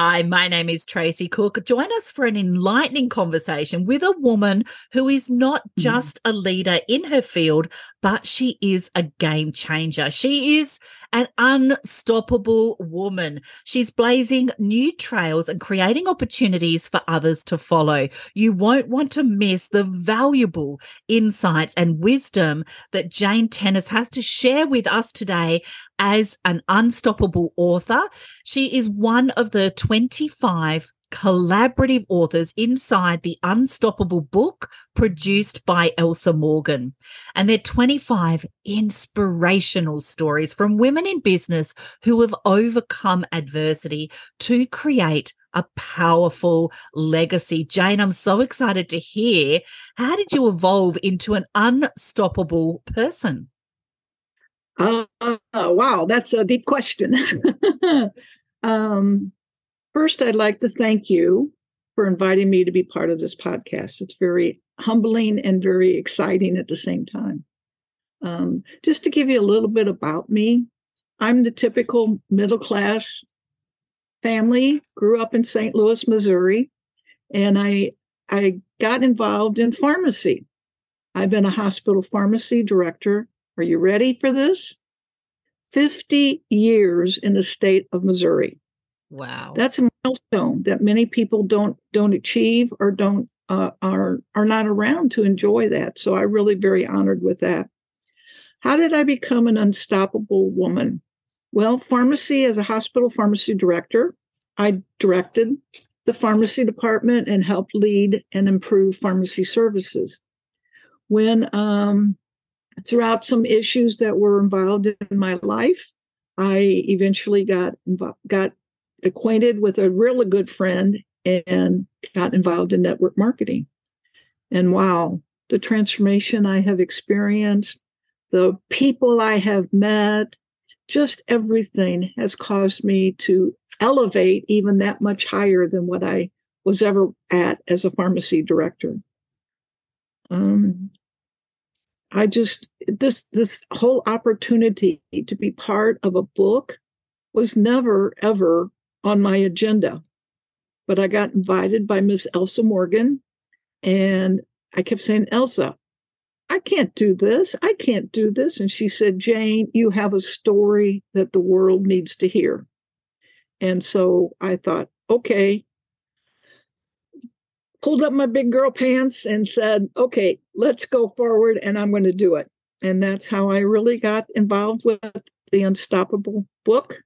Hi, my name is Tracy Cook. Join us for an enlightening conversation with a woman who is not Mm-hmm. just a leader in her field, but she is a game changer. She is an unstoppable woman. She's blazing new trails and creating opportunities for others to follow. You won't want to miss the valuable insights and wisdom that Jane Tennis has to share with us today as an unstoppable author. She is one of the 25 collaborative authors inside the Unstoppable book produced by Elsa Morgan. And they're 25 inspirational stories from women in business who have overcome adversity to create a powerful legacy. Jane, I'm so excited to hear. How did you evolve into an unstoppable person? Uh, wow, that's a deep question. um, first, I'd like to thank you for inviting me to be part of this podcast. It's very humbling and very exciting at the same time. Um, just to give you a little bit about me, I'm the typical middle class family, grew up in St. Louis, Missouri, and I I got involved in pharmacy. I've been a hospital pharmacy director. Are you ready for this? 50 years in the state of Missouri. Wow. That's a milestone that many people don't don't achieve or don't uh, are are not around to enjoy that. So I'm really very honored with that. How did I become an unstoppable woman? Well, pharmacy as a hospital pharmacy director, I directed the pharmacy department and helped lead and improve pharmacy services. When um, throughout some issues that were involved in my life, I eventually got got acquainted with a really good friend and got involved in network marketing. And wow, the transformation I have experienced, the people I have met, just everything has caused me to elevate even that much higher than what I was ever at as a pharmacy director. Um, I just this this whole opportunity to be part of a book was never ever on my agenda. But I got invited by Miss Elsa Morgan, and I kept saying, Elsa, I can't do this. I can't do this. And she said, Jane, you have a story that the world needs to hear. And so I thought, okay, pulled up my big girl pants and said, okay, let's go forward and I'm going to do it. And that's how I really got involved with the Unstoppable book.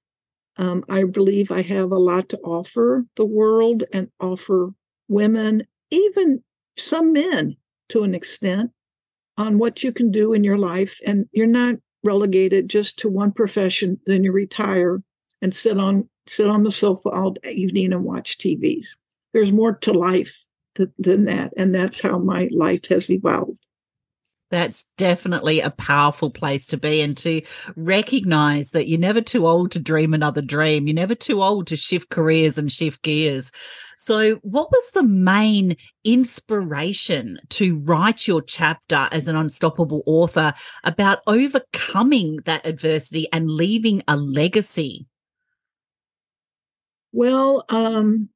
Um, I believe I have a lot to offer the world and offer women, even some men to an extent, on what you can do in your life. And you're not relegated just to one profession, then you retire and sit on sit on the sofa all evening and watch TVs. There's more to life th- than that. And that's how my life has evolved. That's definitely a powerful place to be and to recognize that you're never too old to dream another dream. You're never too old to shift careers and shift gears. So, what was the main inspiration to write your chapter as an unstoppable author about overcoming that adversity and leaving a legacy? Well, um,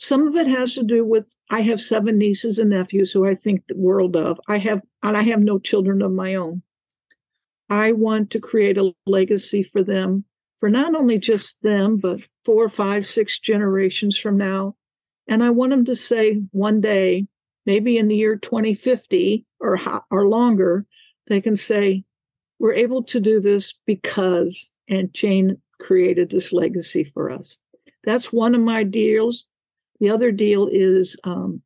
some of it has to do with I have seven nieces and nephews who I think the world of. I have and I have no children of my own. I want to create a legacy for them, for not only just them, but four, five, six generations from now. And I want them to say one day, maybe in the year 2050 or or longer, they can say, "We're able to do this because," and Jane created this legacy for us. That's one of my deals. The other deal is, um,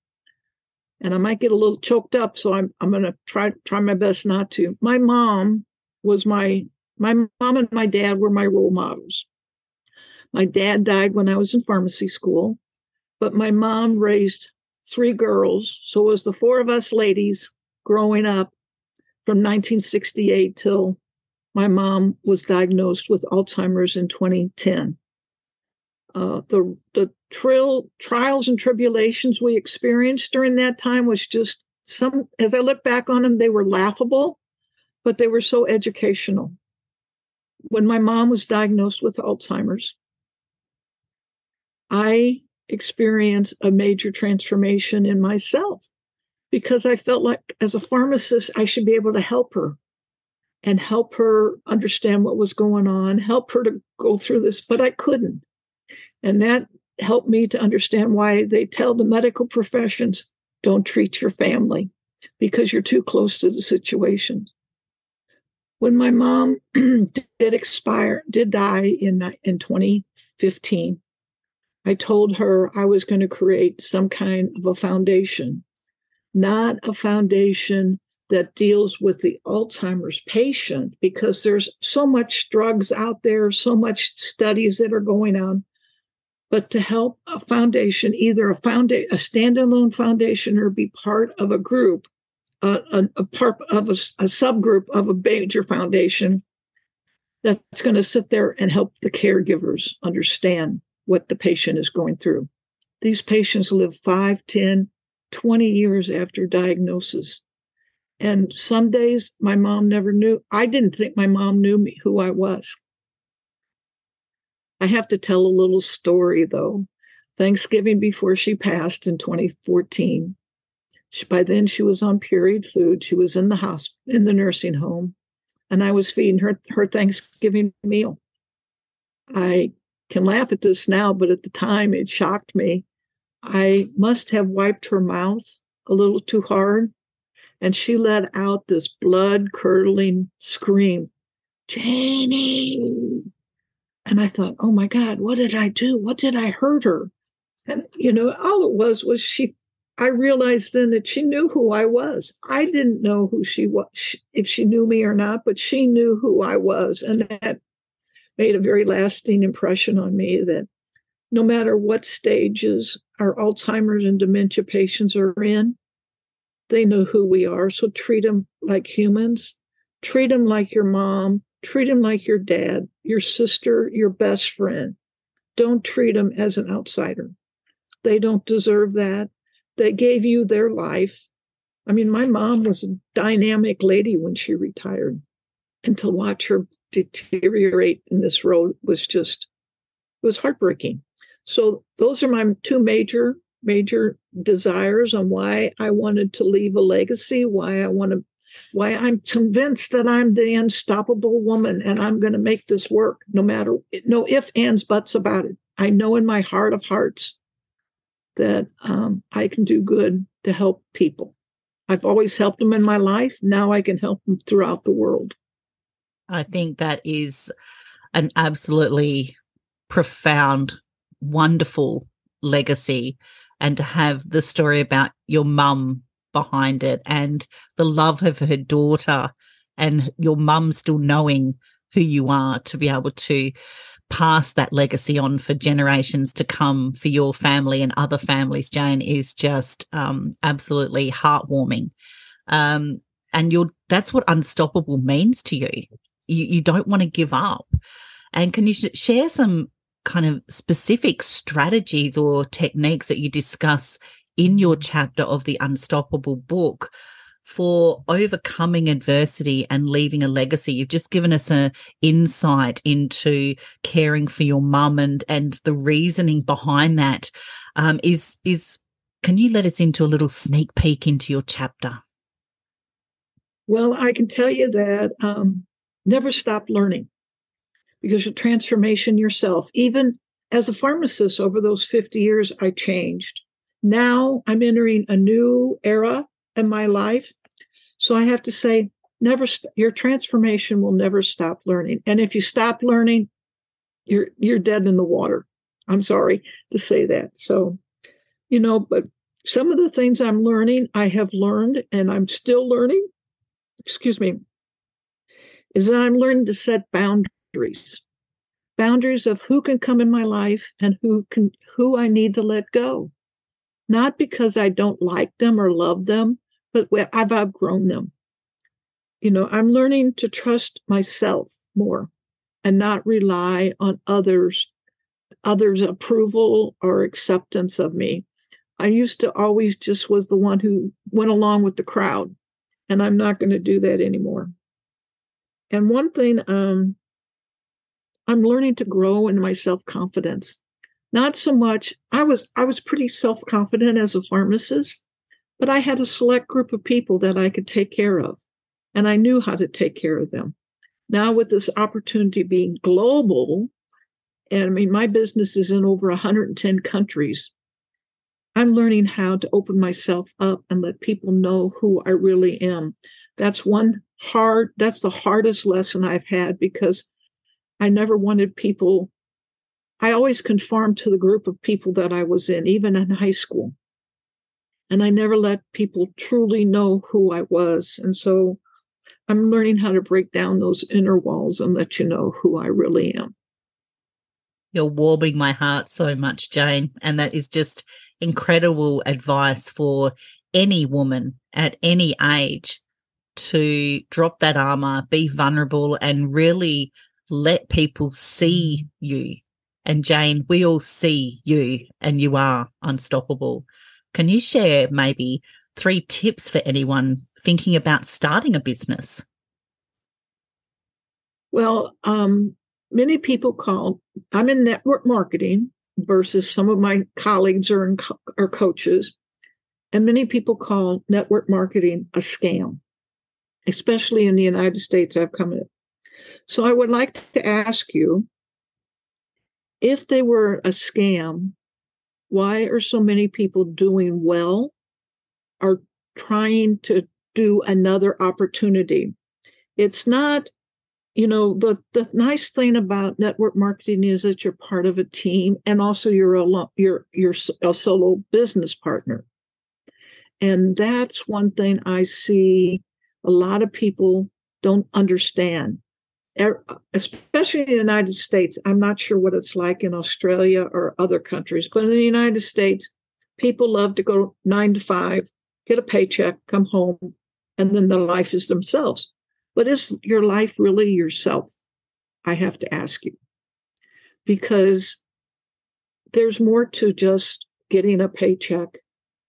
and I might get a little choked up, so I'm I'm going to try try my best not to. My mom was my my mom and my dad were my role models. My dad died when I was in pharmacy school, but my mom raised three girls, so it was the four of us ladies growing up from 1968 till my mom was diagnosed with Alzheimer's in 2010 uh, the the trial, trials and tribulations we experienced during that time was just some. As I look back on them, they were laughable, but they were so educational. When my mom was diagnosed with Alzheimer's, I experienced a major transformation in myself because I felt like as a pharmacist, I should be able to help her and help her understand what was going on, help her to go through this, but I couldn't. And that helped me to understand why they tell the medical professions don't treat your family because you're too close to the situation. When my mom did expire, did die in, in 2015, I told her I was going to create some kind of a foundation, not a foundation that deals with the Alzheimer's patient because there's so much drugs out there, so much studies that are going on. But to help a foundation, either a foundation, a standalone foundation, or be part of a group, a, a, part of a, a subgroup of a major foundation that's going to sit there and help the caregivers understand what the patient is going through. These patients live 5, 10, 20 years after diagnosis. And some days my mom never knew. I didn't think my mom knew me, who I was. I have to tell a little story though. Thanksgiving before she passed in 2014. She, by then she was on pureed food. She was in the hospital, in the nursing home, and I was feeding her her Thanksgiving meal. I can laugh at this now, but at the time it shocked me. I must have wiped her mouth a little too hard and she let out this blood curdling scream, Janie. And I thought, oh my God, what did I do? What did I hurt her? And, you know, all it was was she, I realized then that she knew who I was. I didn't know who she was, if she knew me or not, but she knew who I was. And that made a very lasting impression on me that no matter what stages our Alzheimer's and dementia patients are in, they know who we are. So treat them like humans. Treat them like your mom. Treat them like your dad, your sister, your best friend. Don't treat them as an outsider. They don't deserve that. They gave you their life. I mean, my mom was a dynamic lady when she retired. And to watch her deteriorate in this road was just it was heartbreaking. So those are my two major major desires on why I wanted to leave a legacy, why I want to, why I'm convinced that I'm the unstoppable woman and I'm going to make this work no matter, no if, ands, buts about it. I know in my heart of hearts that um, I can do good to help people. I've always helped them in my life. Now I can help them throughout the world. I think that is an absolutely profound, wonderful legacy and to have the story about your mum behind it and the love of her daughter and your mum still knowing who you are to be able to pass that legacy on for generations to come for your family and other families, Jane, is just um, absolutely heartwarming. Um, and you're that's what unstoppable means to you. You, you don't want to give up. And can you sh- share some kind of specific strategies or techniques that you discuss in your chapter of the Unstoppable book for overcoming adversity and leaving a legacy. You've just given us an insight into caring for your mum and and the reasoning behind that. Um, is is can you let us into a little sneak peek into your chapter? Well, I can tell you that um, never stop learning because your transformation yourself. Even as a pharmacist over those 50 years, I changed. Now I'm entering a new era in my life. So I have to say, never st- your transformation will never stop learning. And if you stop learning, you're you're dead in the water. I'm sorry to say that. So, you know, but some of the things I'm learning, I have learned and I'm still learning. Excuse me. Is that I'm learning to set boundaries boundaries boundaries of who can come in my life and who can who I need to let go. Not because I don't like them or love them, but I've outgrown them. You know, I'm learning to trust myself more and not rely on others others approval or acceptance of me. I used to always just was the one who went along with the crowd, and I'm not going to do that anymore. And one thing um, I'm learning to grow in my self confidence, not so much. I was i was pretty self-confident as a pharmacist but i had a select group of people that i could take care of and i knew how to take care of them. Now with this opportunity being global and i mean my business is in over 110 countries i'm learning how to open myself up and let people know who i really am. That's one hard that's the hardest lesson i've had because i never wanted people I always conformed to the group of people that I was in, even in high school. And I never let people truly know who I was. And so I'm learning how to break down those inner walls and let you know who I really am. You're warming my heart so much, Jane. And that is just incredible advice for any woman at any age to drop that armor, be vulnerable, and really let people see mm-hmm. you and Jane, we all see you and you are unstoppable. Can you share maybe three tips for anyone thinking about starting a business? Well, um, many people call, I'm in network marketing versus some of my colleagues are, in, are coaches. And many people call network marketing a scam, especially in the United States. I've come in. So I would like to ask you if they were a scam, why are so many people doing well or trying to do another opportunity? It's not, you know, the, the nice thing about network marketing is that you're part of a team and also you're a, you're, you're a solo business partner. And that's one thing I see a lot of people don't understand Er, especially in the United States. I'm not sure what it's like in Australia or other countries, but in the United States, people love to go nine to five, get a paycheck, come home, and then the life is themselves. But is your life really yourself? I have to ask you. Because there's more to just getting a paycheck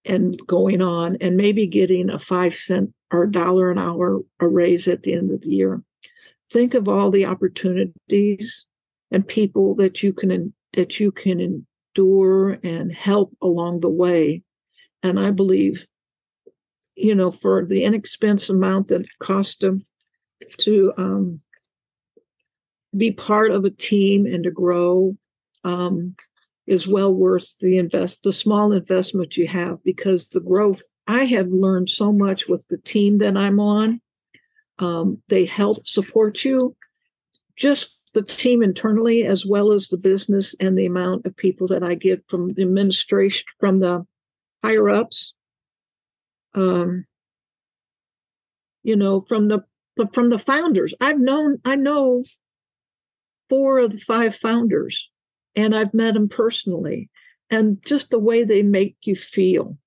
and going on and maybe getting a five cent or dollar an hour a raise at the end of the year think of all the opportunities and people that you can that you can endure and help along the way. And i believe you know for the inexpensive amount that it cost them to um, be part of a team and to grow um, is well worth the invest the small investment you have because the growth i have learned so much with the team that i'm on um, they help support you, just the team internally, as well as the business and the amount of people that I get from the administration, from the higher ups. Um, you know, from the from the founders. I've known, I know four of the five founders, and I've met them personally, and just the way they make you feel.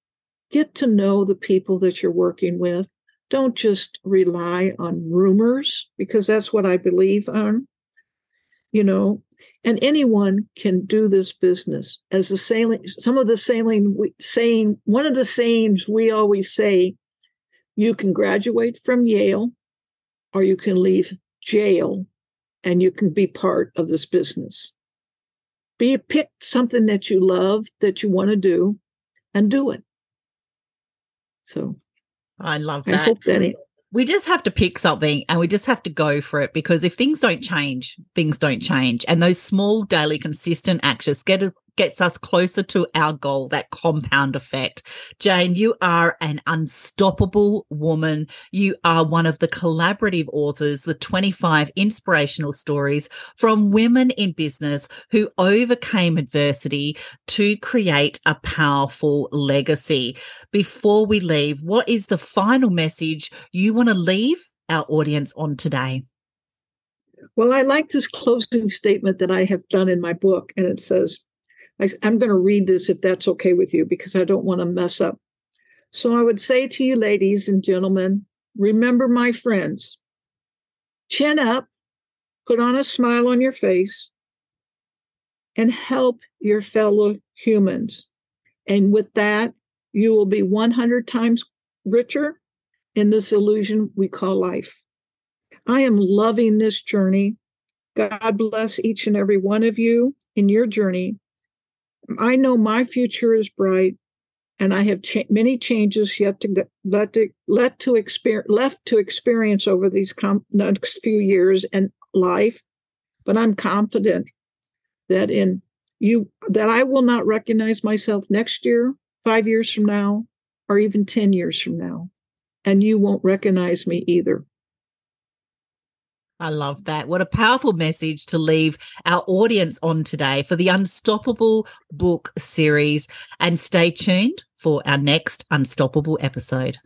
Get to know the people that you're working with don't just rely on rumors because that's what I believe on. You know, and anyone can do this business. As the sailing, some of the sailing saying, one of the sayings we always say, you can graduate from Yale or you can leave jail and you can be part of this business. Be pick something that you love, that you want to do, and do it. So I love that. I hope that it, we just have to pick something and we just have to go for it because if things don't change, things don't change. And those small daily consistent actions get us gets us closer to our goal, that compound effect. Jane, you are an unstoppable woman. You are one of the collaborative authors, the 25 inspirational stories from women in business who overcame adversity to create a powerful legacy. Before we leave, what is the final message you want to leave our audience on today? Well, I like this closing statement that I have done in my book, and it says, I, I'm going to read this if that's okay with you because I don't want to mess up. So I would say to you, ladies and gentlemen, remember my friends, chin up, put on a smile on your face, and help your fellow humans. And with that, you will be 100 times richer in this illusion we call life. I am loving this journey. God bless each and every one of you in your journey I know my future is bright, and I have cha- many changes yet to let to let to experience left to experience over these com- next few years and life. But I'm confident that in you that I will not recognize myself next year, five years from now, or even ten years from now, and you won't recognize me either. I love that. What a powerful message to leave our audience on today for the Unstoppable book series. And stay tuned for our next Unstoppable episode.